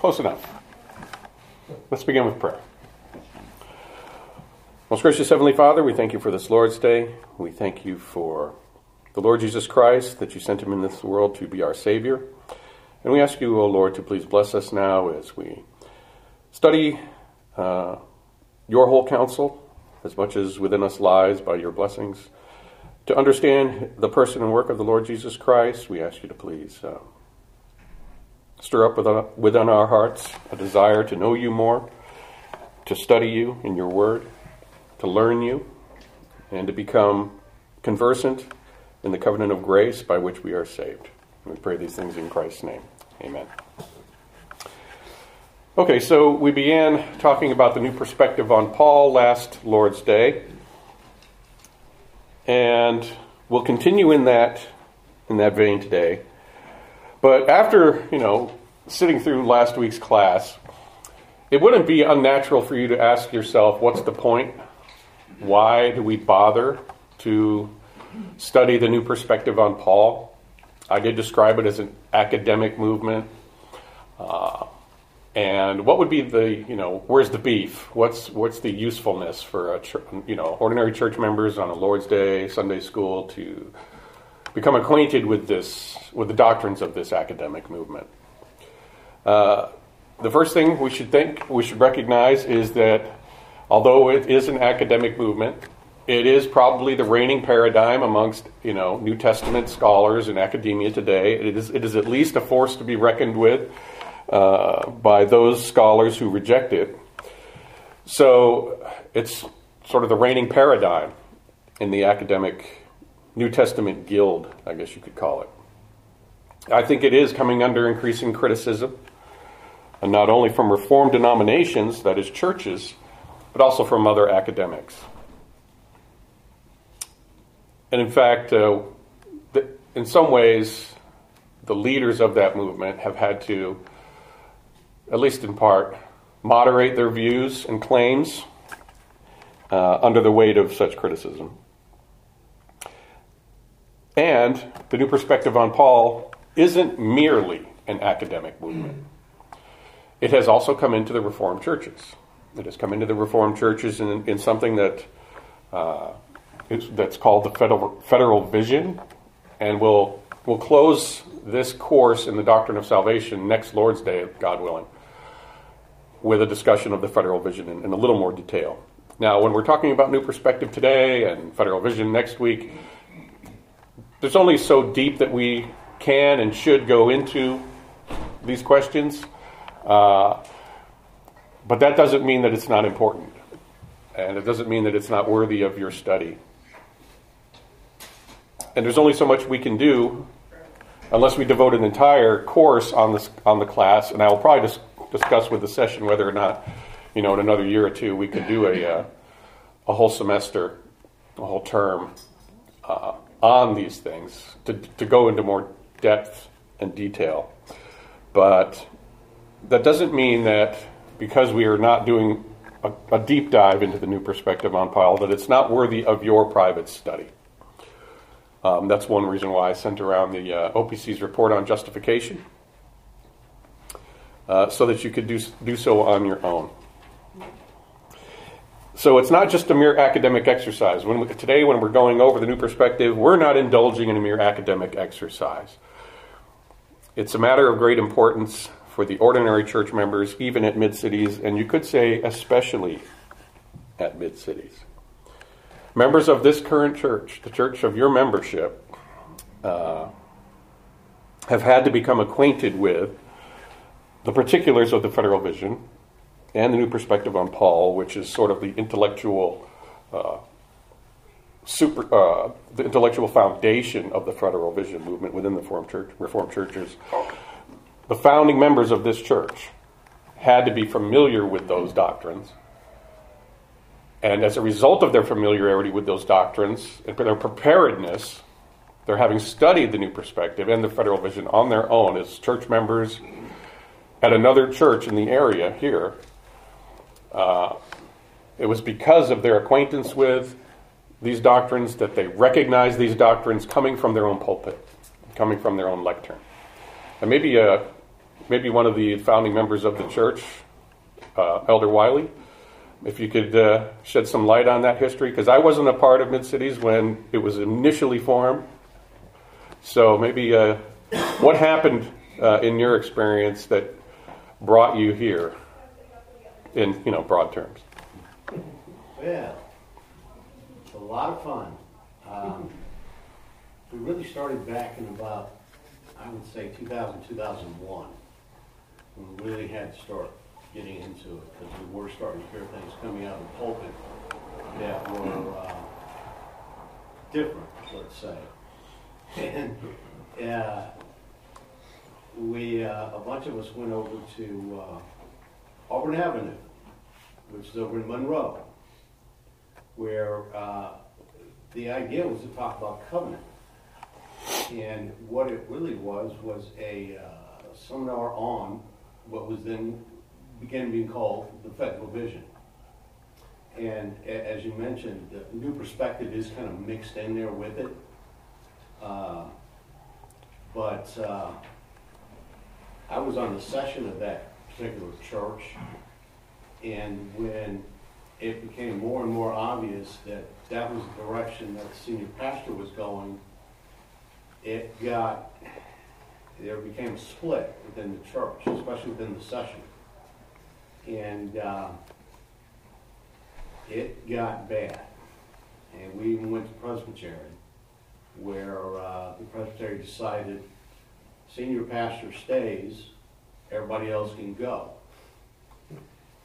Close enough. Let's begin with prayer. Most gracious Heavenly Father, we thank you for this Lord's Day. We thank you for the Lord Jesus Christ, that you sent him in this world to be our Savior. And we ask you, O Lord, to please bless us now as we study uh, your whole counsel, as much as within us lies by your blessings. To understand the person and work of the Lord Jesus Christ, we ask you to please uh, stir up within, our hearts a desire to know you more, to study you in your word to learn you and to become conversant in the covenant of grace by which we are saved. We pray these things in Christ's name. Amen. Okay, so we began talking about the new perspective on Paul last Lord's Day. And we'll continue in that in that vein today. But after, you know, sitting through last week's class, it wouldn't be unnatural for you to ask yourself, what's the point why do we bother to study the new perspective on Paul? I did describe it as an academic movement. Uh, and what would be the, you know, where's the beef? What's what's the usefulness for a, you know, ordinary church members on a Lord's Day, Sunday school to become acquainted with this, with the doctrines of this academic movement? Uh, the first thing we should think, we should recognize is that although it is an academic movement, it is probably the reigning paradigm amongst you know New Testament scholars and academia today. It is it is at least a force to be reckoned with uh, by those scholars who reject it. So it's sort of the reigning paradigm in the academic New Testament guild, I guess you could call it. I think it is coming under increasing criticism, and not only from Reformed denominations, that is, churches, but also from other academics. And in fact, uh, the, in some ways, the leaders of that movement have had to, at least in part, moderate their views and claims uh, under the weight of such criticism. And the new perspective on Paul isn't merely an academic movement. It has also come into the Reformed churches It has come into the Reformed churches in, in something that uh, that's called the federal, federal vision, and we'll we'll close this course in the doctrine of salvation next Lord's Day, God willing, with a discussion of the federal vision in, in a little more detail. Now, when we're talking about new perspective today and federal vision next week, there's only so deep that we can and should go into these questions. Uh, but that doesn't mean that it's not important. And it doesn't mean that it's not worthy of your study. And there's only so much we can do unless we devote an entire course on this on the class. And I will probably just discuss with the session whether or not, you know, in another year or two we could do a uh, a whole semester, a whole term uh, on these things to to go into more depth and detail. But that doesn't mean that because we are not doing a, a, deep dive into the new perspective on Paul, that it's not worthy of your private study. Um, that's one reason why I sent around the uh, OPC's report on justification, uh, so that you could do, do so on your own. So it's not just a mere academic exercise. When we, today, when we're going over the new perspective, we're not indulging in a mere academic exercise. It's a matter of great importance for the ordinary church members, even at mid cities, and you could say especially at mid cities. Members of this current church, the church of your membership, uh, have had to become acquainted with the particulars of the federal vision and the new perspective on Paul, which is sort of the intellectual. Uh, super, uh, the intellectual foundation of the federal vision movement within the Reformed, church, Reformed churches the founding members of this church had to be familiar with those doctrines. And as a result of their familiarity with those doctrines and their preparedness, they're having studied the New Perspective and the Federal Vision on their own as church members at another church in the area here. Uh, it was because of their acquaintance with these doctrines that they recognized these doctrines coming from their own pulpit, coming from their own lectern. And maybe a, maybe one of the founding members of the church, uh, Elder Wiley. If you could uh, shed some light on that history, because I wasn't a part of Mid Cities when it was initially formed. So maybe uh, what happened uh, in your experience that brought you here, in you know broad terms? Well, it's a lot of fun. Um, we really started back in about, I would say, 2000, 2001, when we really had to start getting into it, because we were starting to hear things coming out of the pulpit that were uh, different, let's say. And uh, we, uh, a bunch of us went over to uh, Auburn Avenue, which is over in Monroe, where uh, the idea was to talk about covenant. And what it really was was a uh, seminar on what was then began being called the federal vision. And a- as you mentioned, the new perspective is kind of mixed in there with it. Uh, but uh, I was on the session of that particular church, and when it became more and more obvious that that was the direction that the senior pastor was going, it got, there became a split within the church, especially within the session. And uh, it got bad. And we even went to Presbytery, where uh, the Presbytery decided senior pastor stays, everybody else can go.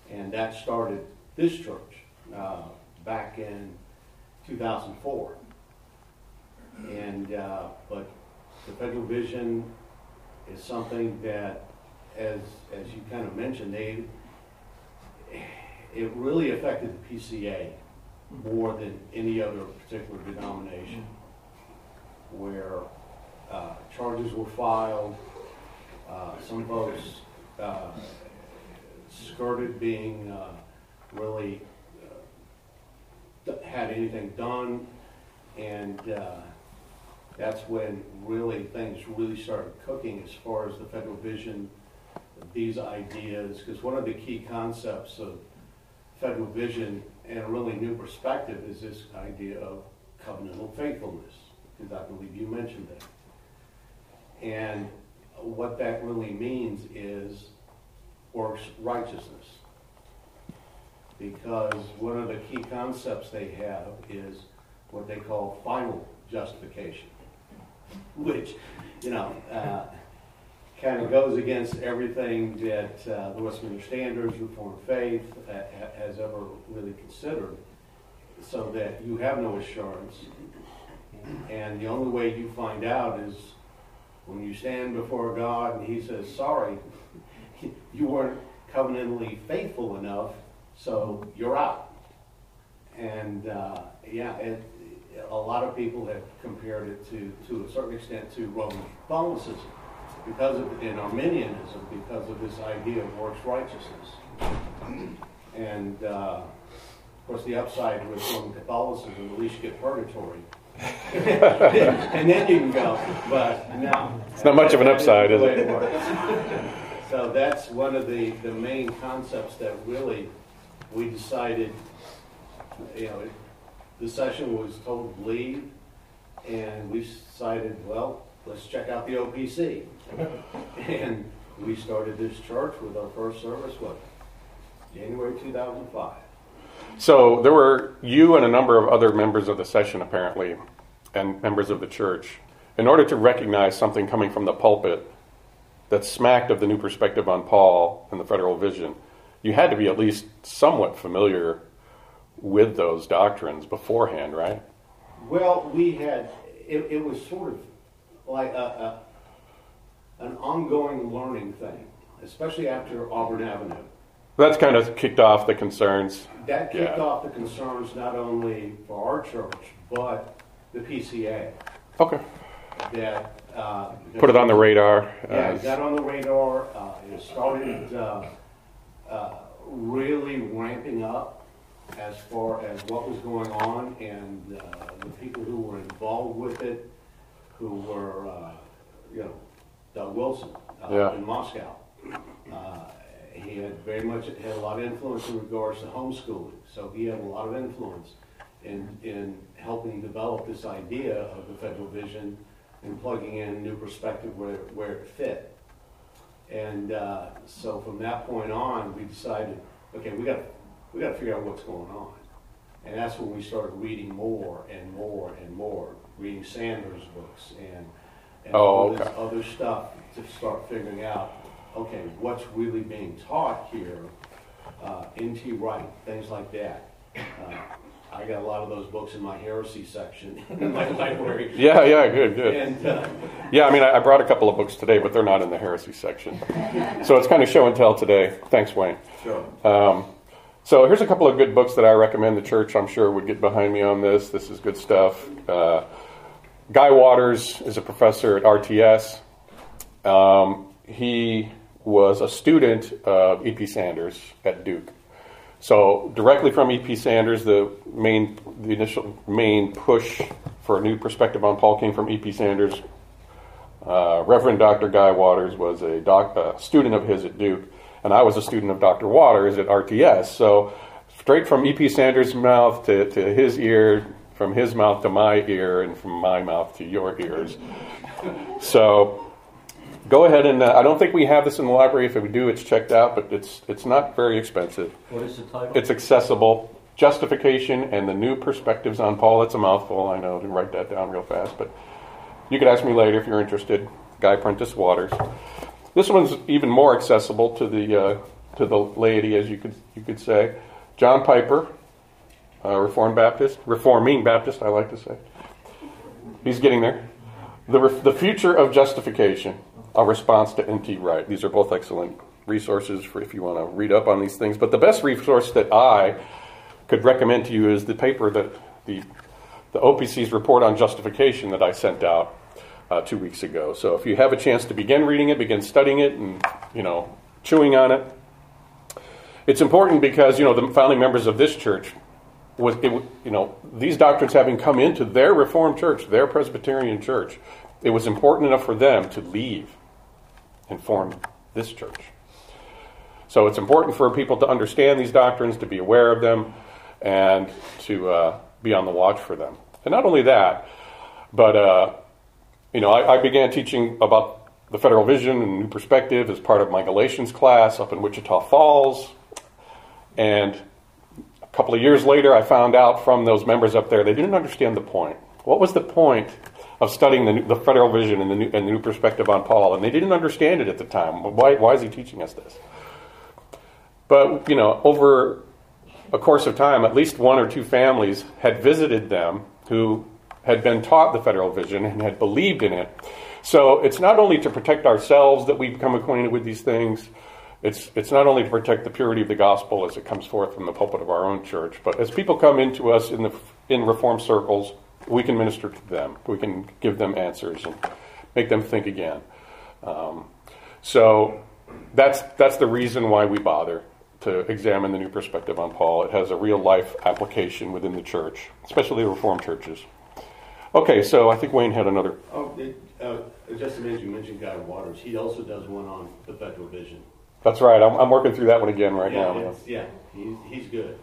And that started this church uh, back in 2004. And, uh, but the federal vision is something that, as, as you kind of mentioned, they, it really affected the PCA more than any other particular denomination, where uh, charges were filed, uh, some folks uh, skirted being uh, really uh, had anything done, and uh, that's when really things really started cooking as far as the federal vision, these ideas, because one of the key concepts of federal vision and a really new perspective is this idea of covenantal faithfulness, because I believe you mentioned that. And what that really means is works righteousness. Because one of the key concepts they have is what they call final justification, which, you know, uh, kind of goes against everything that uh, the Westminster Standards, Reformed Faith uh, has ever really considered, so that you have no assurance. And the only way you find out is when you stand before God and He says, sorry, you weren't covenantally faithful enough, so you're out. And uh, yeah, it, a lot of people have compared it to, to a certain extent, to Roman Catholicism because of the in Arminianism because of this idea of works righteousness. And uh, of course, the upside with Roman Catholicism, at least you get purgatory. and then you can go. But no. It's not much of an upside, is it? it? So that's one of the, the main concepts that really we decided, you know, the session was told to leave, and we decided, well, let's check out the OPC. and we started this church with our first service, what, January 2005. So there were you and a number of other members of the session, apparently, and members of the church. In order to recognize something coming from the pulpit that smacked of the new perspective on Paul and the federal vision, you had to be at least somewhat familiar with those doctrines beforehand, right? Well, we had, it, it was sort of like a, a, an ongoing learning thing, especially after Auburn Avenue. That's kind of kicked off the concerns. That kicked Yeah. off the concerns not only for our church, but the PCA. Okay. That uh, Put it on the radar. Yeah, it got on the radar. Uh, it started uh, uh, really ramping up as far as what was going on and uh, the people who were involved with it, who were, uh, you know, Doug Wilson uh, Yeah. in Moscow. He had very much had a lot of influence in regards to homeschooling. So he had a lot of influence in in helping develop this idea of the federal vision and plugging in a new perspective where where it fit. And uh, so from that point on, we decided, okay, we got we got to figure out what's going on. And that's when we started reading more and more and more, reading Sanders books and, and Oh, all this other stuff to start figuring out, okay, what's really being taught here, uh, N.T. Wright, things like that. Uh, I got a lot of those books in my heresy section in my library. Yeah, yeah, good, good. And uh, Yeah, I mean, I, I brought a couple of books today, but they're not in the heresy section. So it's kind of show and tell today. Thanks, Wayne. sure. Um, so here's a couple of good books that I recommend the church. I'm sure would get behind me on this. This is good stuff. Uh, Guy Waters is a professor at RTS. Um, he was a student of E.P. Sanders at Duke. So directly from E.P. Sanders, the main, the initial main push for a new perspective on Paul came from E.P. Sanders. Uh, Reverend Dr. Guy Waters was a doc, uh, student of his at Duke, and I was a student of Dr. Waters at RTS. So straight from E.P. Sanders' mouth to, to his ear, from his mouth to my ear, and from my mouth to your ears. So go ahead and uh, I don't think we have this in the library. If we do, it's checked out, but it's it's not very expensive. What is the title? It's accessible. Justification and the new perspectives on Paul. It's a mouthful, I know, to write that down real fast, but you could ask me later if you're interested. Guy Prentice Waters. This one's even more accessible to the uh, to the laity, as you could you could say. John Piper, uh, Reformed Baptist, Reforming Baptist, I like to say. He's getting there. The, Re- the Future of Justification, a response to N.T. Wright. These are both excellent resources for if you want to read up on these things. But the best resource that I could recommend to you is the paper that the, the OPC's report on justification that I sent out uh, two weeks ago. So if you have a chance to begin reading it, begin studying it, and you know chewing on it, it's important because you know the founding members of this church was it, you know these doctrines having come into their Reformed church, their Presbyterian church, it was important enough for them to leave and form this church. So it's important for people to understand these doctrines, to be aware of them, and to uh, be on the watch for them. And not only that, but uh, you know, I, I began teaching about the federal vision and new perspective as part of my Galatians class up in Wichita Falls, and a couple of years later, I found out from those members up there they didn't understand the point. What was the point of studying the, the federal vision and the, new, and the new perspective on Paul? And they didn't understand it at the time. Why, why is he teaching us this? But, you know, over a course of time, at least one or two families had visited them who had been taught the federal vision and had believed in it. So it's not only to protect ourselves that we become acquainted with these things, it's, it's not only to protect the purity of the gospel as it comes forth from the pulpit of our own church, but as people come into us in, the, in reform circles, we can minister to them. We can give them answers and make them think again. Um, so that's, that's the reason why we bother to examine the new perspective on Paul. It has a real life application within the church, especially the Reformed churches. Okay, so I think Wayne had another. Oh, it, uh, just mention, you mentioned Guy Waters. He also does one on the federal vision. That's right. I'm, I'm working through that one again right yeah, now. yeah, he's, he's good.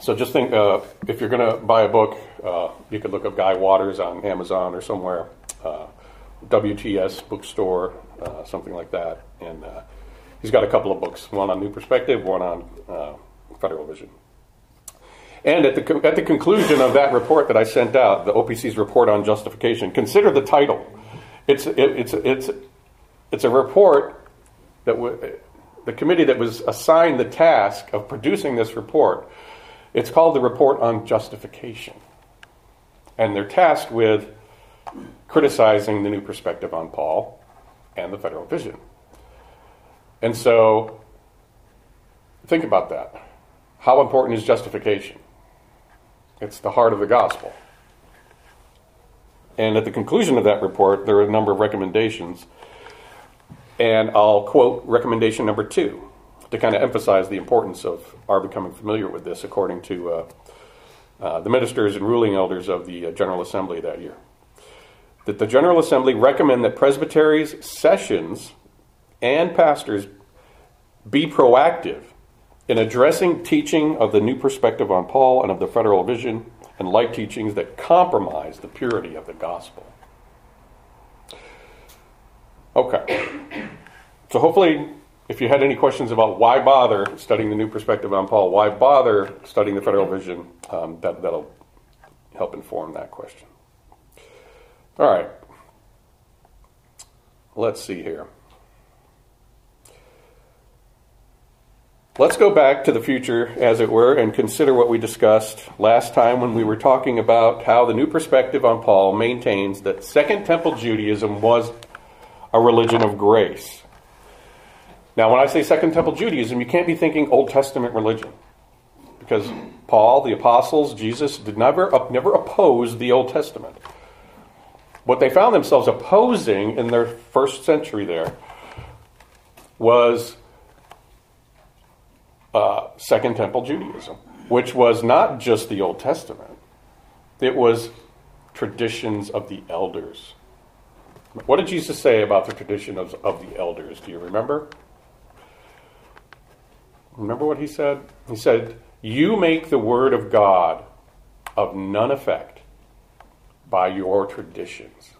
So just think, uh, if you're going to buy a book, uh, you could look up Guy Waters on Amazon or somewhere, uh, WTS bookstore, uh, something like that, and uh, he's got a couple of books, one on New Perspective, one on uh, Federal Vision. And at the at the conclusion of that report that I sent out, the OPC's report on justification, consider the title. It's it, it's it's it's a report that w- the committee that was assigned the task of producing this report. It's called the report on justification, and they're tasked with criticizing the new perspective on Paul and the federal vision. And so, think about that. How important is justification? It's the heart of the gospel. And at the conclusion of that report, there are a number of recommendations. And I'll quote recommendation number two to kind of emphasize the importance of our becoming familiar with this, according to uh, uh, the ministers and ruling elders of the uh, General Assembly that year. That the General Assembly recommend that presbyteries' sessions and pastors be proactive in addressing teaching of the new perspective on Paul and of the federal vision and like teachings that compromise the purity of the gospel. Okay. So hopefully, if you had any questions about why bother studying the new perspective on Paul, why bother studying the federal vision, um, that, that'll help inform that question. All right. Let's see here. Let's go back to the future, as it were, and consider what we discussed last time when we were talking about how the new perspective on Paul maintains that Second Temple Judaism was a religion of grace. Now, when I say Second Temple Judaism, you can't be thinking Old Testament religion. Because Paul, the apostles, Jesus did never, never oppose the Old Testament. What they found themselves opposing in their first century there was uh, Second Temple Judaism, which was not just the Old Testament, it was traditions of the elders. What did Jesus say about the tradition of, of the elders? Do you remember? Remember what he said? He said, You make the word of God of none effect by your traditions.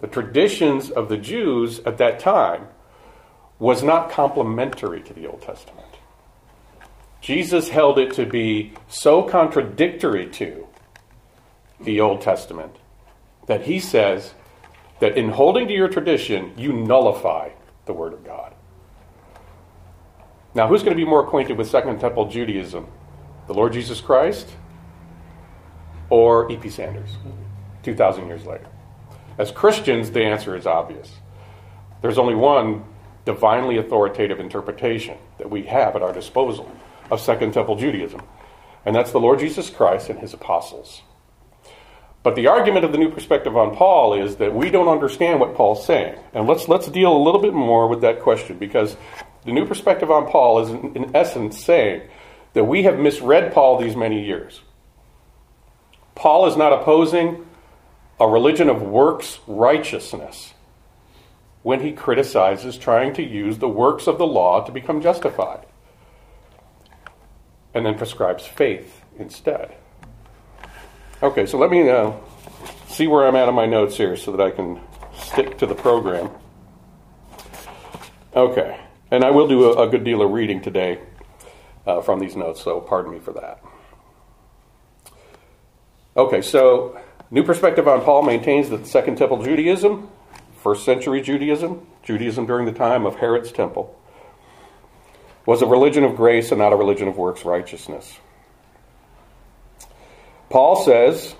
The traditions of the Jews at that time was not complementary to the Old Testament. Jesus held it to be so contradictory to the Old Testament that he says that in holding to your tradition, you nullify the Word of God. Now, who's going to be more acquainted with Second Temple Judaism? The Lord Jesus Christ or E.P. Sanders, 2,000 years later? As Christians, the answer is obvious. There's only one divinely authoritative interpretation that we have at our disposal of Second Temple Judaism, and that's the Lord Jesus Christ and his apostles. But the argument of the new perspective on Paul is that we don't understand what Paul's saying. And let's, let's deal a little bit more with that question because the new perspective on Paul is, in, essence, saying that we have misread Paul these many years. Paul is not opposing a religion of works righteousness when he criticizes trying to use the works of the law to become justified and then prescribes faith instead. Okay, so let me uh, see where I'm at on my notes here so that I can stick to the program. Okay, and I will do a, a good deal of reading today uh, from these notes, so pardon me for that. Okay, so New Perspective on Paul maintains that Second Temple Judaism, first century Judaism, Judaism during the time of Herod's temple, was a religion of grace and not a religion of works righteousness. Paul says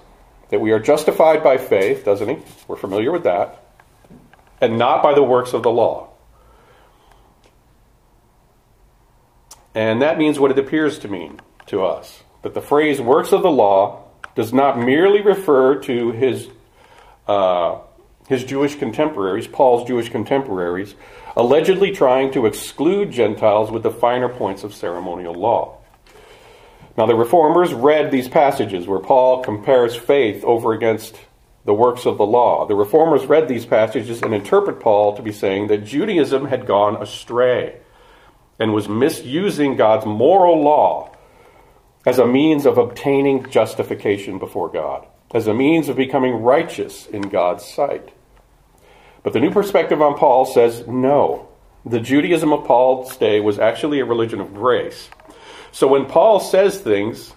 that we are justified by faith, doesn't he? We're familiar with that. And not by the works of the law. And that means what it appears to mean to us that the phrase works of the law does not merely refer to his, uh, his Jewish contemporaries, Paul's Jewish contemporaries, allegedly trying to exclude Gentiles with the finer points of ceremonial law. Now, the reformers read these passages where Paul compares faith over against the works of the law. The reformers read these passages and interpret Paul to be saying that Judaism had gone astray and was misusing God's moral law as a means of obtaining justification before God, as a means of becoming righteous in God's sight. But the new perspective on Paul says no. The Judaism of Paul's day was actually a religion of grace. So when Paul says things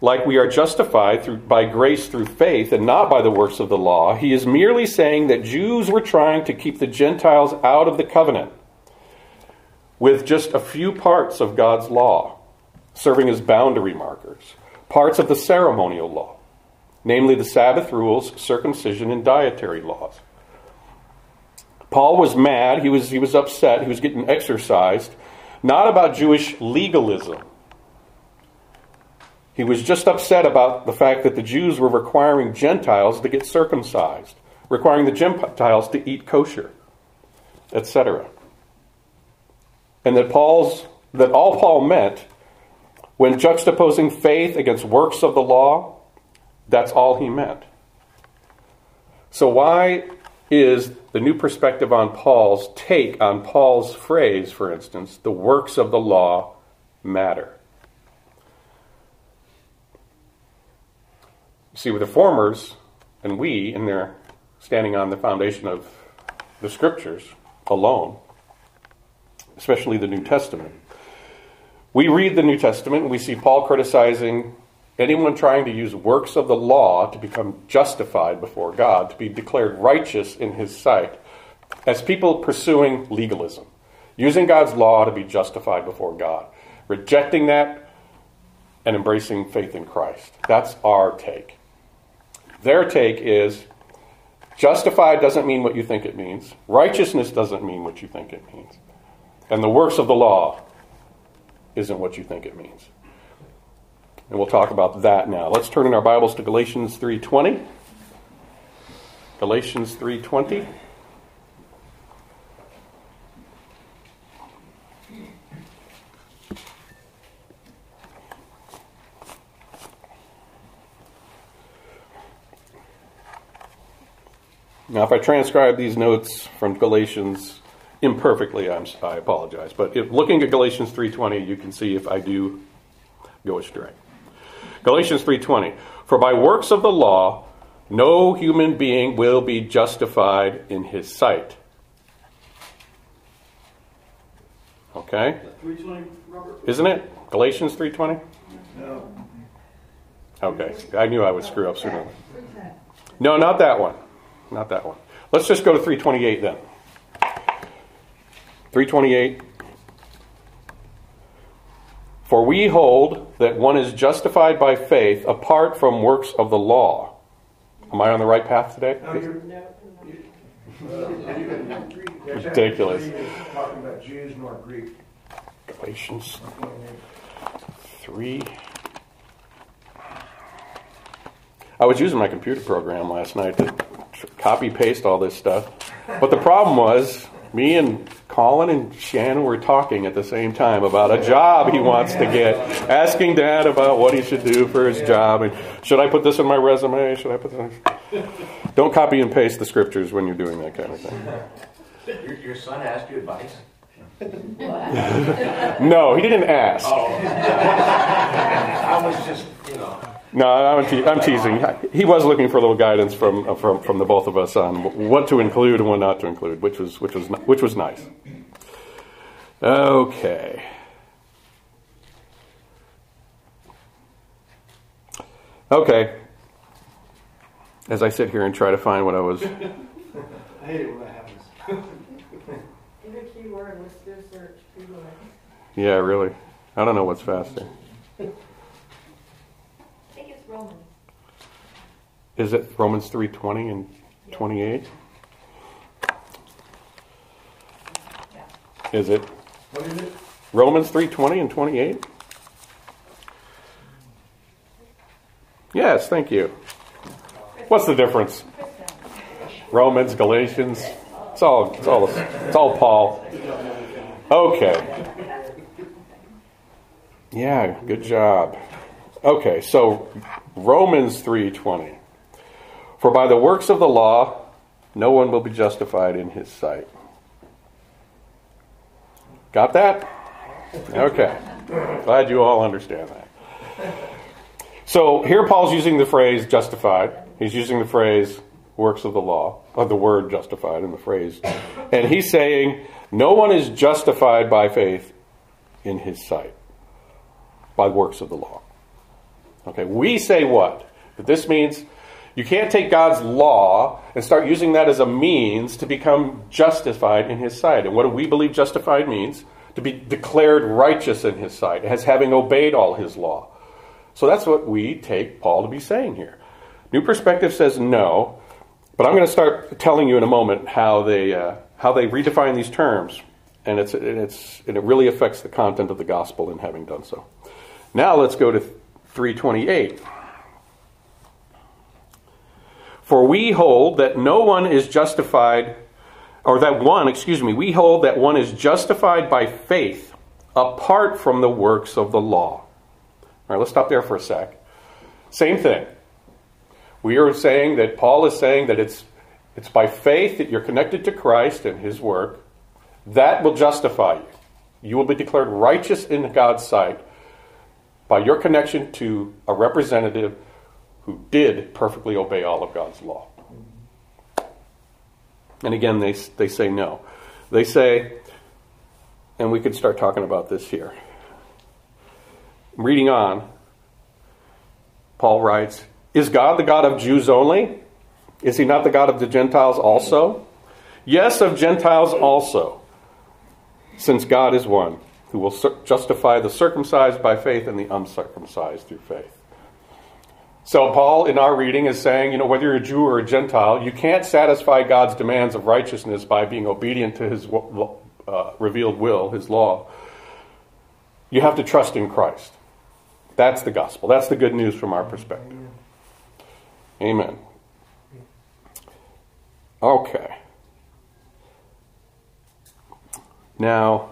like we are justified through, by grace through faith and not by the works of the law, he is merely saying that Jews were trying to keep the Gentiles out of the covenant with just a few parts of God's law serving as boundary markers, parts of the ceremonial law, namely the Sabbath rules, circumcision, and dietary laws. Paul was mad, he was, he was upset, he was getting exercised, not about Jewish legalism. He was just upset about the fact that the Jews were requiring Gentiles to get circumcised, requiring the Gentiles to eat kosher, etc. And that Paul's that all Paul meant when juxtaposing faith against works of the law, that's all he meant. So why is the new perspective on Paul's take on Paul's phrase, for instance, the works of the law matter. See, with the formers and we, and they're standing on the foundation of the scriptures alone, especially the New Testament. We read the New Testament we see Paul criticizing anyone trying to use works of the law to become justified before God, to be declared righteous in his sight, as people pursuing legalism, using God's law to be justified before God, rejecting that and embracing faith in Christ. That's our take. Their take is justified doesn't mean what you think it means, righteousness doesn't mean what you think it means, and the works of the law isn't what you think it means. And we'll talk about that now. Let's turn in our Bibles to Galatians 3:20. Galatians 3:20. Now, if I transcribe these notes from Galatians imperfectly, I'm, i apologize. But if looking at Galatians 3:20, you can see if I do go astray. Galatians 3:20 For by works of the law no human being will be justified in his sight. Okay? 320, Robert? Isn't it? Galatians 3:20? No. Okay. I knew I would screw up sooner. No, not that one. Not that one. Let's just go to 328 then. 328 For we hold that one is justified by faith apart from works of the law. Am I on the right path today? Ridiculous. Talking about Jews nor Greek. Galatians 3. I was using my computer program last night to copy paste all this stuff. But the problem was, me and Colin and Shannon were talking at the same time about a job he wants to get, asking Dad about what he should do for his job, and should I put this in my resume? Should I put this? Don't copy and paste the scriptures when you're doing that kind of thing. Your, your son asked you advice. no, he didn't ask. Oh. I was just, you know. No, I'm, te- I'm, teasing. He was looking for a little guidance from, uh, from, from the both of us on what to include and what not to include, which was, which was, which was nice. Okay. Okay. As I sit here and try to find what I was. I hate it when that happens. Give a keyword, let's do a search. Google it. Yeah, really. I don't know what's faster. Romans. Is it Romans 3:20 and 28? Is it? What is it? Romans 3:20 and 28? Yes, thank you. What's the difference? Romans, Galatians, it's all it's all it's all Paul. Okay. Yeah, good job. Okay, so Romans 3:20. For by the works of the law no one will be justified in his sight. Got that? Okay. Glad you all understand that. So here Paul's using the phrase justified. He's using the phrase works of the law, or the word justified in the phrase. And he's saying no one is justified by faith in his sight, by works of the law. Okay, we say what? That this means you can't take God's law and start using that as a means to become justified in His sight. And what do we believe justified means? To be declared righteous in His sight, as having obeyed all His law. So that's what we take Paul to be saying here. New Perspective says no, but I'm going to start telling you in a moment how they uh, how they redefine these terms, and it's and it's and it really affects the content of the gospel in having done so. Now let's go to 328. For we hold that no one is justified, or that one, excuse me, we hold that one is justified by faith apart from the works of the law. All right, let's stop there for a sec. Same thing. We are saying that Paul is saying that it's It's by faith that you're connected to Christ and His work. That will justify you. You will be declared righteous in God's sight by your connection to a representative who did perfectly obey all of God's law. And again, they, they say no. They say, and we could start talking about this here. Reading on, Paul writes, Is God the God of Jews only? Is he not the God of the Gentiles also? Yes, of Gentiles also, since God is one, who will justify the circumcised by faith and the uncircumcised through faith. So, Paul, in our reading, is saying, you know, whether you're a Jew or a Gentile, you can't satisfy God's demands of righteousness by being obedient to his uh, revealed will, his law. You have to trust in Christ. That's the gospel. That's the good news from our perspective. Amen. Okay. Now,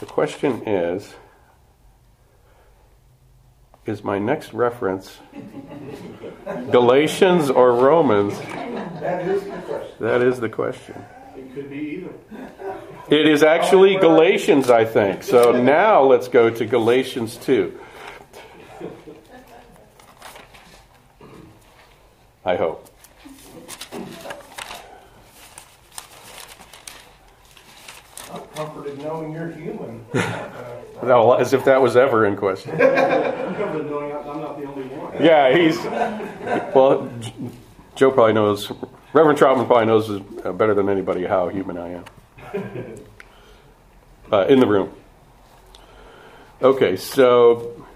the question is Is my next reference Galatians or Romans? That is the question. That is the question. It could be either. It is actually Galatians, I think. So now let's go to Galatians 2. I hope. Comforted knowing you're human. No, as if that was ever in question. I'm comforted knowing I'm not the only one. Yeah, he's. Well, Joe probably knows. Reverend Troutman probably knows uh, better than anybody how human I am. Uh, in the room. Okay, so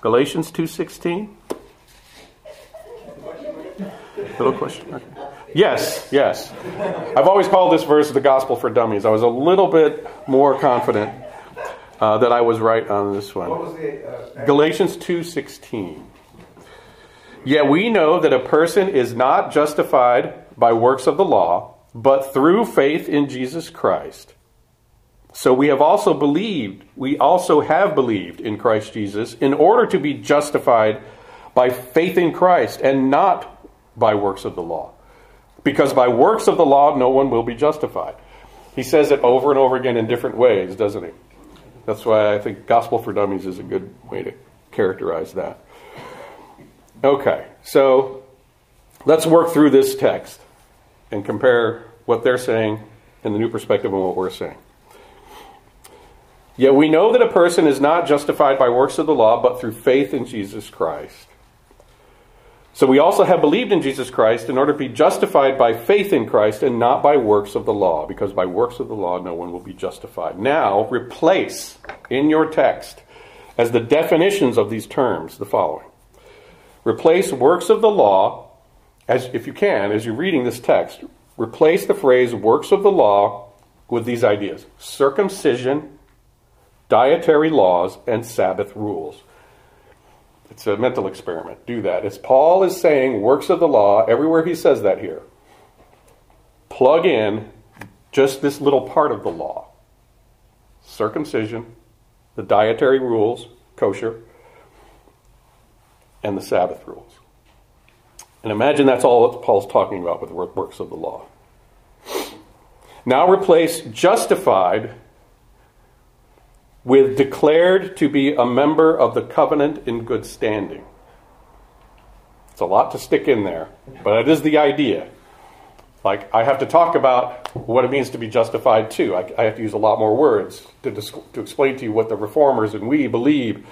Galatians two sixteen. Little question mark. Yes, yes. I've always called this verse the gospel for dummies. I was a little bit more confident uh, that I was right on this one. What was the uh, Galatians 2:16. Yet we know that a person is not justified by works of the law, but through faith in Jesus Christ. So we have also believed, we also have believed in Christ Jesus in order to be justified by faith in Christ and not by works of the law. Because by works of the law no one will be justified. He says it over and over again in different ways, doesn't he? That's why I think gospel for dummies is a good way to characterize that. Okay, so let's work through this text and compare what they're saying in the new perspective and what we're saying. Yet we know that a person is not justified by works of the law, but through faith in Jesus Christ. So we also have believed in Jesus Christ in order to be justified by faith in Christ and not by works of the law, because by works of the law no one will be justified. Now, replace in your text as the definitions of these terms the following. Replace works of the law, as if you can, as you're reading this text, replace the phrase works of the law with these ideas circumcision, dietary laws, and Sabbath rules. It's a mental experiment. Do that. As Paul is saying works of the law, everywhere he says that here, plug in just this little part of the law circumcision, the dietary rules, kosher, and the Sabbath rules. And imagine that's all that Paul's talking about with works of the law. Now replace justified with declared to be a member of the covenant in good standing. It's a lot to stick in there, but it is the idea. Like, I have to talk about what it means to be justified too. I, I have to use a lot more words to, to explain to you what the reformers and we believe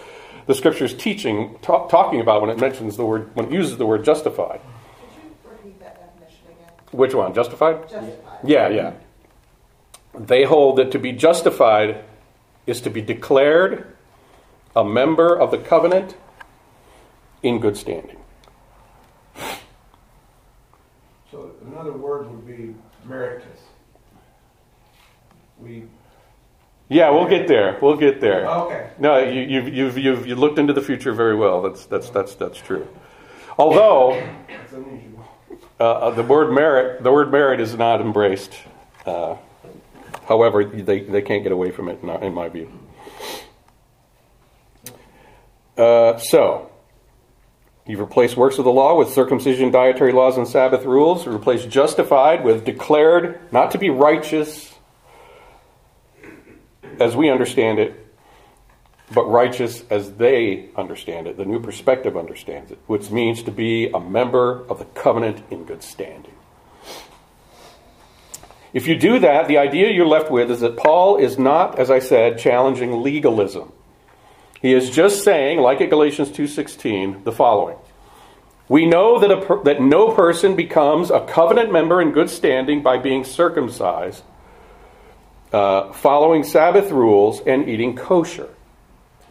the scripture's teaching, ta- talking about when it mentions the word, when it uses the word justified. Could you repeat that definition again? Which one? Justified? Justified. Yeah, yeah. They hold that to be justified is to be declared a member of the covenant in good standing. So, another word would be meritus. We. Yeah, we'll get there. We'll get there. Okay. No, you, you've, you've, you've, you looked into the future very well. That's, that's, that's, that's true. Although, uh, uh, the word merit, the word merit is not embraced. Uh, however, they, they can't get away from it, in, my view. Uh, so, You've replaced works of the law with circumcision, dietary laws, and Sabbath rules. Replaced justified with declared not to be righteous as we understand it, but righteous as they understand it. The new perspective understands it, which means to be a member of the covenant in good standing. If you do that, the idea you're left with is that Paul is not, as I said, challenging legalism. He is just saying, like at Galatians 2:16, the following: We know that, a, that no person becomes a covenant member in good standing by being circumcised, uh, following Sabbath rules, and eating kosher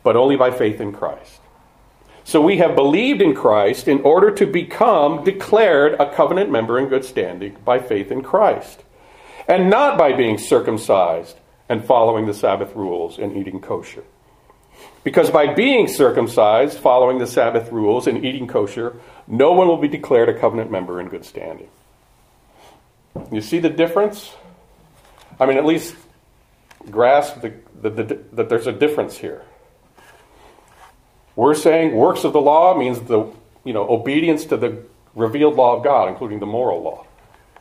but only by faith in Christ. So we have believed in Christ in order to become declared a covenant member in good standing by faith in Christ, and not by being circumcised and following the Sabbath rules and eating kosher. Because by being circumcised, following the Sabbath rules, and eating kosher, no one will be declared a covenant member in good standing. You see the difference? I mean, at least grasp the, the, the, that there's a difference here. We're saying works of the law means the you know obedience to the revealed law of God, including the moral law.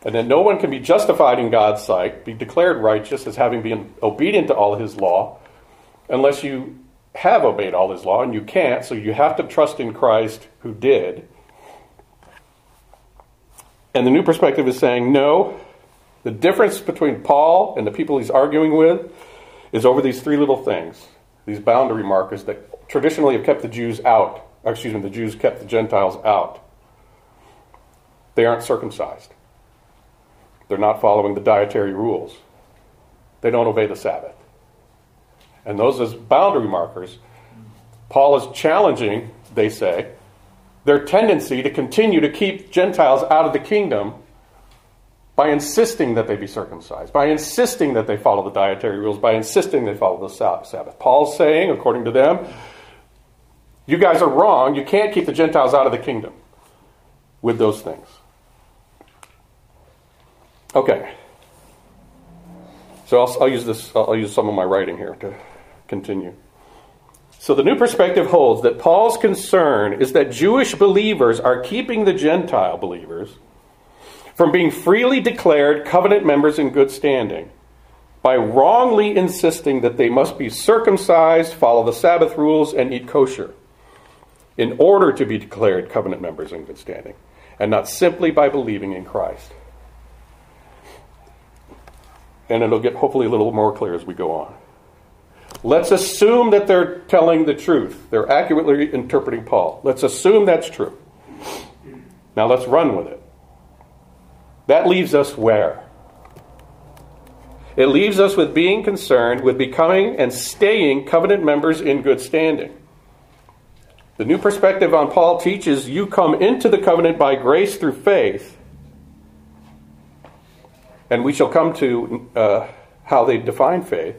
And then no one can be justified in God's sight, be declared righteous as having been obedient to all his law, unless you have obeyed all his law, and you can't, so you have to trust in Christ who did. And the new perspective is saying, no, the difference between Paul and the people he's arguing with is over these three little things, these boundary markers that traditionally have kept the Jews out. Excuse me, the Jews kept the Gentiles out. They aren't circumcised. They're not following the dietary rules. They don't obey the Sabbath. And those as boundary markers, Paul is challenging, they say, their tendency to continue to keep Gentiles out of the kingdom by insisting that they be circumcised, by insisting that they follow the dietary rules, by insisting they follow the Sabbath. Paul's saying, according to them, you guys are wrong. You can't keep the Gentiles out of the kingdom with those things. Okay. So I'll, I'll, use this. I'll use some of my writing here to continue. So the new perspective holds that Paul's concern is that Jewish believers are keeping the Gentile believers from being freely declared covenant members in good standing by wrongly insisting that they must be circumcised, follow the Sabbath rules, and eat kosher in order to be declared covenant members in good standing, and not simply by believing in Christ. And it'll get hopefully a little more clear as we go on. Let's assume that they're telling the truth. They're accurately interpreting Paul. Let's assume that's true. Now let's run with it. That leaves us where? It leaves us with being concerned with becoming and staying covenant members in good standing. The new perspective on Paul teaches you come into the covenant by grace through faith. And we shall come to uh, how they define faith.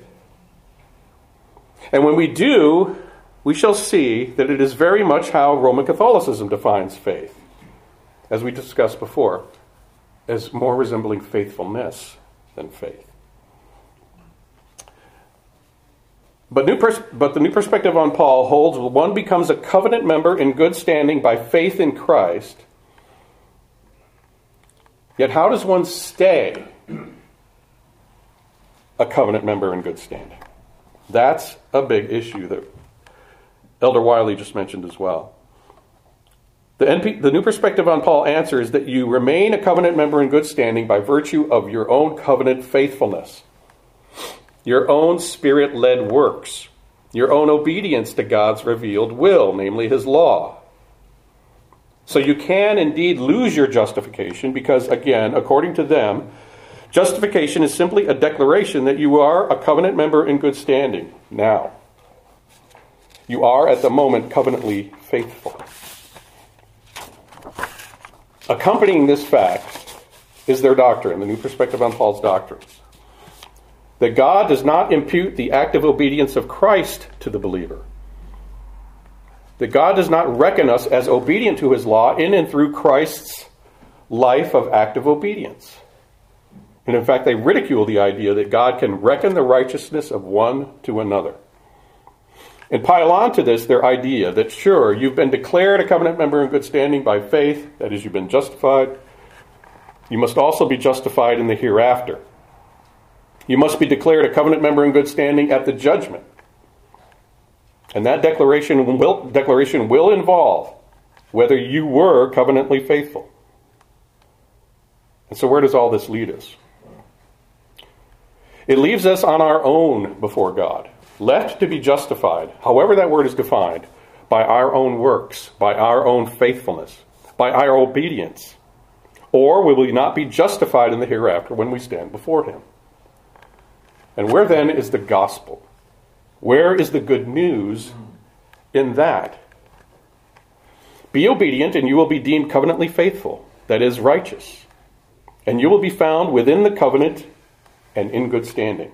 And when we do, we shall see that it is very much how Roman Catholicism defines faith, as we discussed before, as more resembling faithfulness than faith. But, new pers- but the new perspective on Paul holds one becomes a covenant member in good standing by faith in Christ. Yet, how does one stay a covenant member in good standing? That's a big issue that Elder Wiley just mentioned as well. The, NP, the new perspective on Paul answers that you remain a covenant member in good standing by virtue of your own covenant faithfulness your own spirit led works, your own obedience to God's revealed will, namely His law. So you can indeed lose your justification because, again, according to them, justification is simply a declaration that you are a covenant member in good standing now. You are at the moment covenantly faithful. Accompanying this fact is their doctrine, the new perspective on Paul's doctrines that God does not impute the active obedience of Christ to the believer. That God does not reckon us as obedient to his law in and through Christ's life of active obedience. And in fact, they ridicule the idea that God can reckon the righteousness of one to another. and pile on to this their idea that sure, you've been declared a covenant member in good standing by faith, that is, you've been justified. You must also be justified in the hereafter. You must be declared a covenant member in good standing at the judgment. And that declaration will, declaration will involve whether you were covenantly faithful. And so, where does all this lead us? It leaves us on our own before God, left to be justified, however that word is defined, by our own works, by our own faithfulness, by our obedience. Or we will not be justified in the hereafter when we stand before Him. And where then is the gospel? Where is the good news in that? Be obedient, and you will be deemed covenantly faithful, that is, righteous. And you will be found within the covenant and in good standing.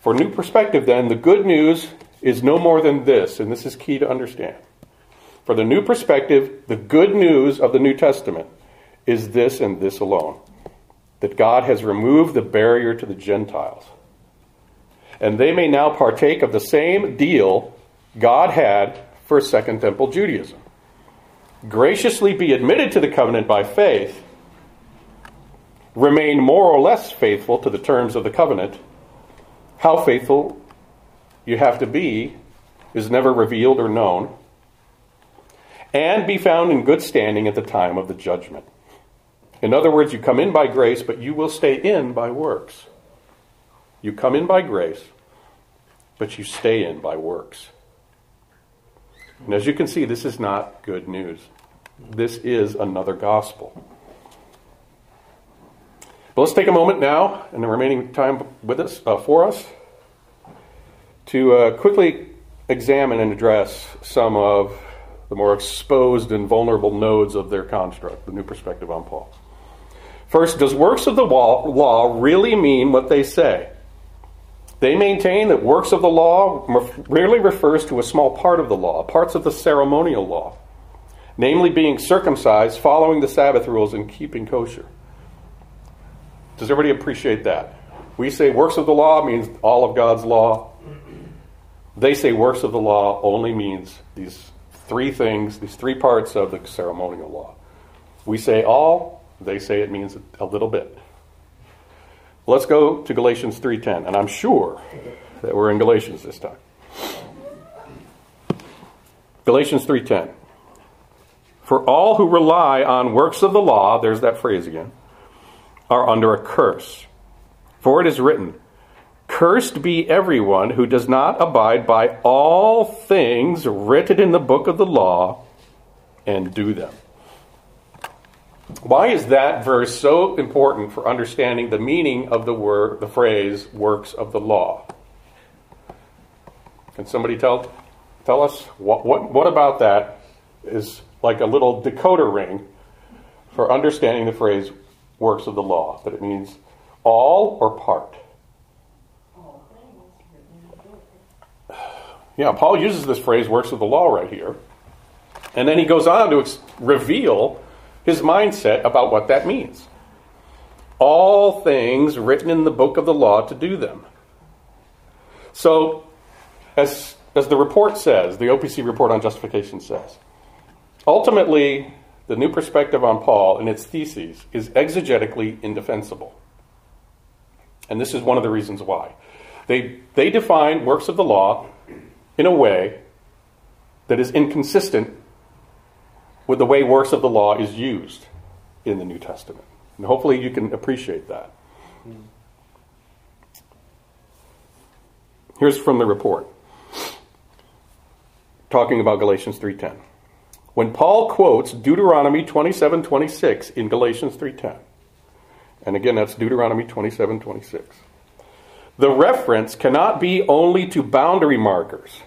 For new perspective, then, the good news is no more than this, and this is key to understand. For the new perspective, the good news of the New Testament is this and this alone that God has removed the barrier to the Gentiles. And they may now partake of the same deal God had for Second Temple Judaism. Graciously be admitted to the covenant by faith, remain more or less faithful to the terms of the covenant. How faithful you have to be is never revealed or known, and be found in good standing at the time of the judgment. In other words, you come in by grace, but you will stay in by works. You come in by grace, but you stay in by works. And as you can see, this is not good news. This is another gospel. But let's take a moment now, and the remaining time with us uh, for us, to uh, quickly examine and address some of the more exposed and vulnerable nodes of their construct, the new perspective on Paul. First, does works of the law really mean what they say? They maintain that works of the law rarely refers to a small part of the law, parts of the ceremonial law, namely being circumcised, following the Sabbath rules, and keeping kosher. Does everybody appreciate that? We say works of the law means all of God's law. They say works of the law only means these three things, these three parts of the ceremonial law. We say all, they say it means a little bit. Let's go to Galatians 3:10, and I'm sure that we're in Galatians this time. Galatians 3:10. For all who rely on works of the law, there's that phrase again, are under a curse. For it is written, Cursed be everyone who does not abide by all things written in the book of the law and do them. Why is that verse so important for understanding the meaning of the word, the phrase "works of the law"? Can somebody tell tell us what what what about that is like a little decoder ring for understanding the phrase "works of the law"? but it means all or part. Yeah, Paul uses this phrase "works of the law" right here, and then he goes on to ex- reveal his mindset about what that means. All things written in the book of the law to do them. So, as, as the report says, the OPC report on justification says, ultimately, the new perspective on Paul and its theses is exegetically indefensible. And this is one of the reasons why. They, they define works of the law in a way that is inconsistent with the way works of the law is used in the New Testament. And hopefully you can appreciate that. Here's from the report talking about Galatians 3:10. When Paul quotes Deuteronomy 27:26 in Galatians 3:10. And again that's Deuteronomy 27:26. The reference cannot be only to boundary markers,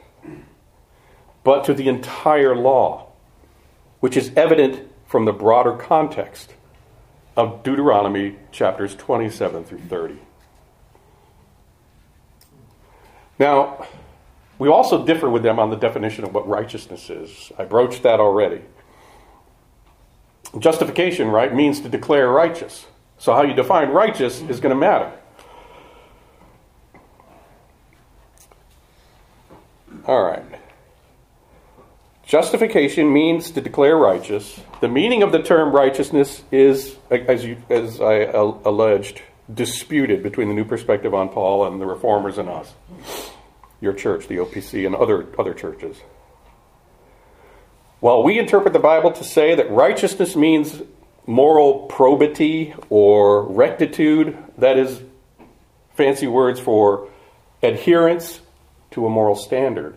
but to the entire law which is evident from the broader context of Deuteronomy chapters 27 through 30. Now, we also differ with them on the definition of what righteousness is. I broached that already. Justification, right, means to declare righteous. So, how you define righteous is going to matter. All right. Justification means to declare righteous. The meaning of the term righteousness is, as, you, as I uh, alleged, disputed between the New Perspective on Paul and the Reformers and us, your church, the OPC, and other, other churches. While we interpret the Bible to say that righteousness means moral probity or rectitude, that is fancy words for adherence to a moral standard.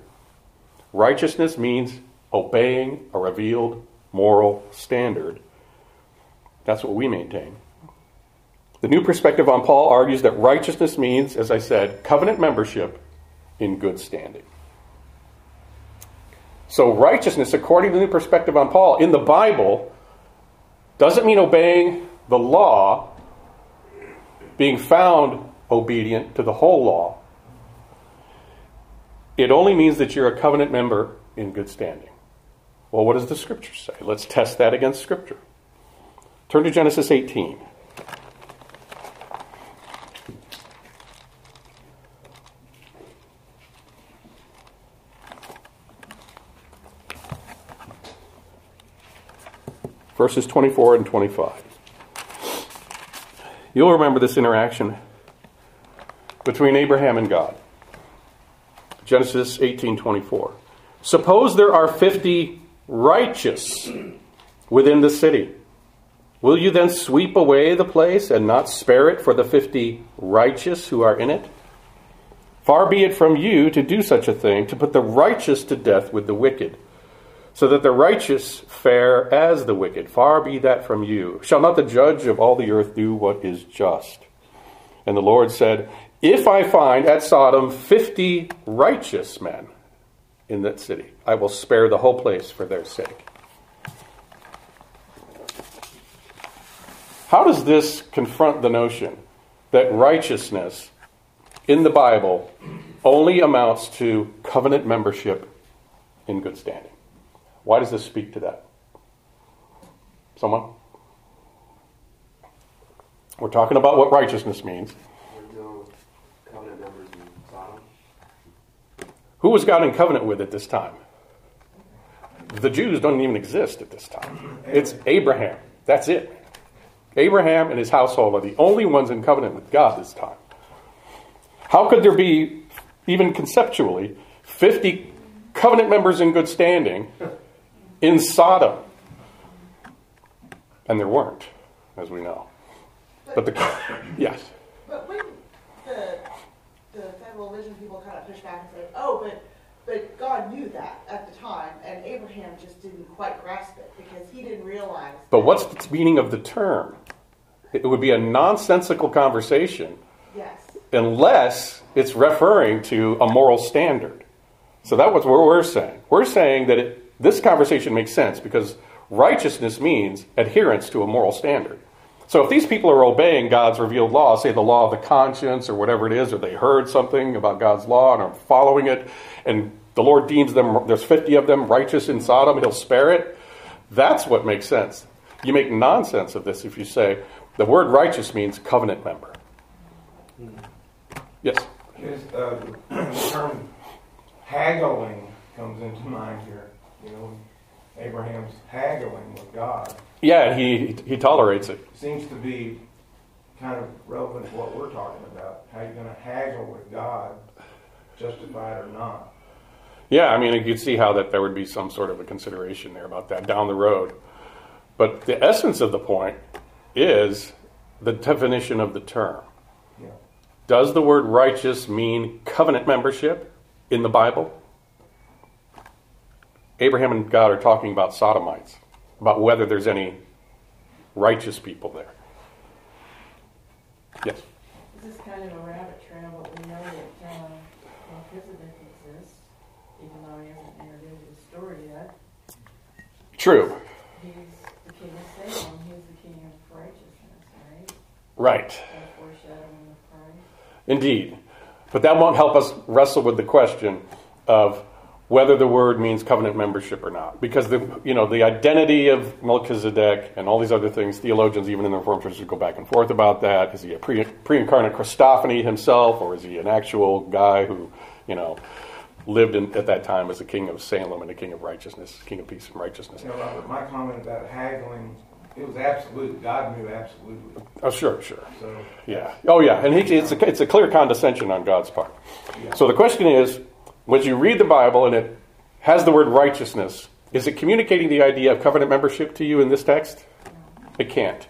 Righteousness means obeying a revealed moral standard. That's what we maintain. The new perspective on Paul argues that righteousness means, as I said, covenant membership in good standing. So, righteousness, according to the new perspective on Paul, in the Bible, doesn't mean obeying the law, being found obedient to the whole law. It only means that you're a covenant member in good standing. Well, what does the scripture say? Let's test that against scripture. Turn to Genesis 18. Verses 24 and 25. You'll remember this interaction between Abraham and God. Genesis 18:24. Suppose there are 50 righteous within the city. Will you then sweep away the place and not spare it for the fifty righteous who are in it? Far be it from you to do such a thing, to put the righteous to death with the wicked, so that the righteous fare as the wicked. Far be that from you. Shall not the judge of all the earth do what is just? And the Lord said, If I find at Sodom fifty righteous men, in that city. I will spare the whole place for their sake. How does this confront the notion that righteousness in the Bible only amounts to covenant membership in good standing? Why does this speak to that? Someone? We're talking about what righteousness means. Who was God in covenant with at this time? The Jews don't even exist at this time. It's Abraham. That's it. Abraham and his household are the only ones in covenant with God this time. How could there be, even conceptually, 50 covenant members in good standing in Sodom? And there weren't, as we know. But the yes. But when the the federal vision people kind of push back and say, oh, but but God knew that at the time, and Abraham just didn't quite grasp it because he didn't realize. But what's the meaning of the term? It would be a nonsensical conversation. Yes. Unless it's referring to a moral standard. So that was what we're saying. We're saying that it, this conversation makes sense because righteousness means adherence to a moral standard. So if these people are obeying God's revealed law, say the law of the conscience or whatever it is, or they heard something about God's law and are following it, and the Lord deems them, there's 50 of them righteous in Sodom, he'll spare it, that's what makes sense. You make nonsense of this if you say the word righteous means covenant member. Yes? Is, uh, the term haggling comes into mind here. You know, Abraham's haggling with God. Yeah, he he tolerates it. Seems to be kind of relevant to what we're talking about. How you're going to haggle with God, justified or not. Yeah, I mean, you could see how that there would be some sort of a consideration there about that down the road. But the essence of the point is the definition of the term. Yeah. Does the word righteous mean covenant membership in the Bible? Abraham and God are talking about sodomites, about whether there's any righteous people there. Yes? This is kind of a rabbit trail, but we know that uh, Melchizedek exists, even though he hasn't entered into the story yet. True. He's the king of Salem. He's the king of righteousness, right? Right. Foreshadowing of Christ. Indeed. But that won't help us wrestle with the question of whether the word means covenant membership or not. Because the you know the identity of Melchizedek and all these other things, theologians even in the Reformed churches go back and forth about that. Is he a pre, pre-incarnate Christophany himself, or is he an actual guy who, you know, lived in, at that time as a king of Salem and a king of righteousness, king of peace and righteousness. You know, Robert, my comment about haggling, it was absolute. God knew absolutely. Oh, sure, sure. So, Yeah. Oh, yeah. And he, it's, a, it's a clear condescension on God's part. yeah. So the question is when you read the Bible and it has the word righteousness, is it communicating the idea of covenant membership to you in this text? It can't.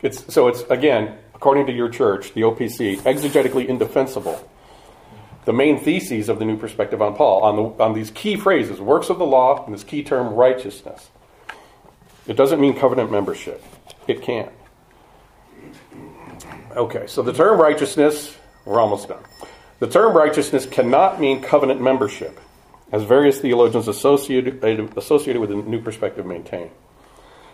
It's, so it's, again, according to your church, the OPC, exegetically indefensible. The main theses of the New Perspective on Paul, on, the, on these key phrases, works of the law, and this key term, righteousness. It doesn't mean covenant membership. It can't. Okay, so the term righteousness, we're almost done. The term righteousness cannot mean covenant membership, as various theologians associated, associated with the New Perspective maintain.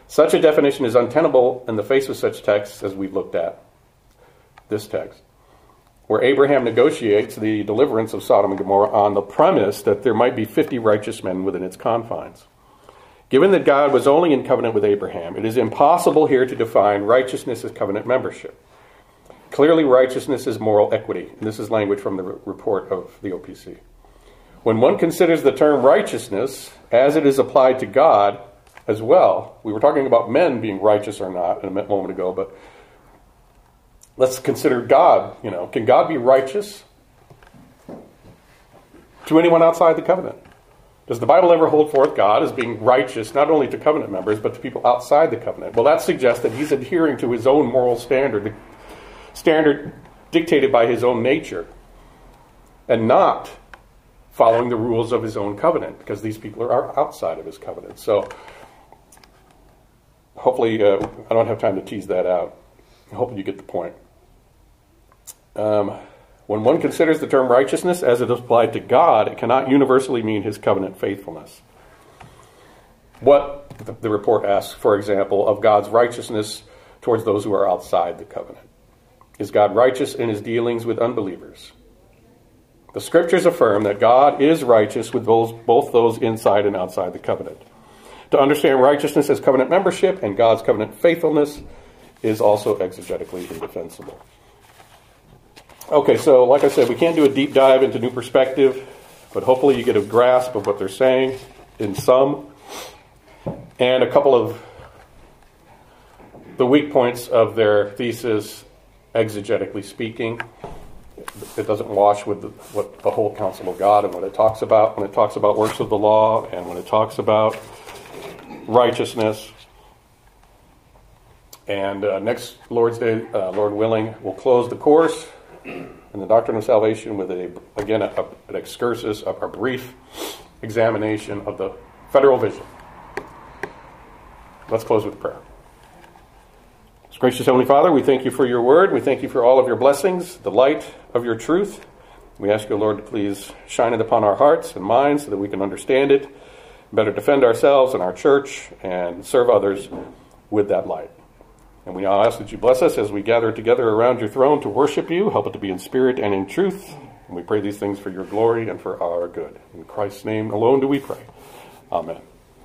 Such a definition is untenable in the face of such texts as we've looked at, this text, where Abraham negotiates the deliverance of Sodom and Gomorrah on the premise that there might be 50 righteous men within its confines. Given that God was only in covenant with Abraham, it is impossible here to define righteousness as covenant membership. Clearly, righteousness is moral equity, and this is language from the report of the OPC. When one considers the term righteousness as it is applied to God as well, we were talking about men being righteous or not a moment ago, but let's consider God. You know, can God be righteous to anyone outside the covenant? Does the Bible ever hold forth God as being righteous not only to covenant members, but to people outside the covenant? Well, that suggests that he's adhering to his own moral standard, standard dictated by his own nature, and not following the rules of his own covenant, because these people are outside of his covenant. So, hopefully, uh, I don't have time to tease that out. I Hopefully, you get the point. Um, when one considers the term righteousness as it is applied to God, it cannot universally mean his covenant faithfulness. What the report asks, for example, of God's righteousness towards those who are outside the covenant. Is God righteous in his dealings with unbelievers? The scriptures affirm that God is righteous with both, both those inside and outside the covenant. To understand righteousness as covenant membership and God's covenant faithfulness is also exegetically indefensible. Okay, so like I said, we can't do a deep dive into new perspective, but hopefully you get a grasp of what they're saying in some, and a couple of the weak points of their thesis, exegetically speaking. It doesn't wash with the, what the whole counsel of God and what it talks about when it talks about works of the law and when it talks about righteousness. And uh, next Lord's Day, uh, Lord willing, we'll close the course in the doctrine of salvation with a again a, a, an excursus, a, a brief examination of the federal vision. Let's close with prayer. Gracious Heavenly Father, we thank you for your word. We thank you for all of your blessings, the light of your truth. We ask you, Lord, to please shine it upon our hearts and minds so that we can understand it, better defend ourselves and our church, and serve others with that light. And we ask that you bless us as we gather together around your throne to worship you. Help it to be in spirit and in truth. And we pray these things for your glory and for our good. In Christ's name alone do we pray. Amen.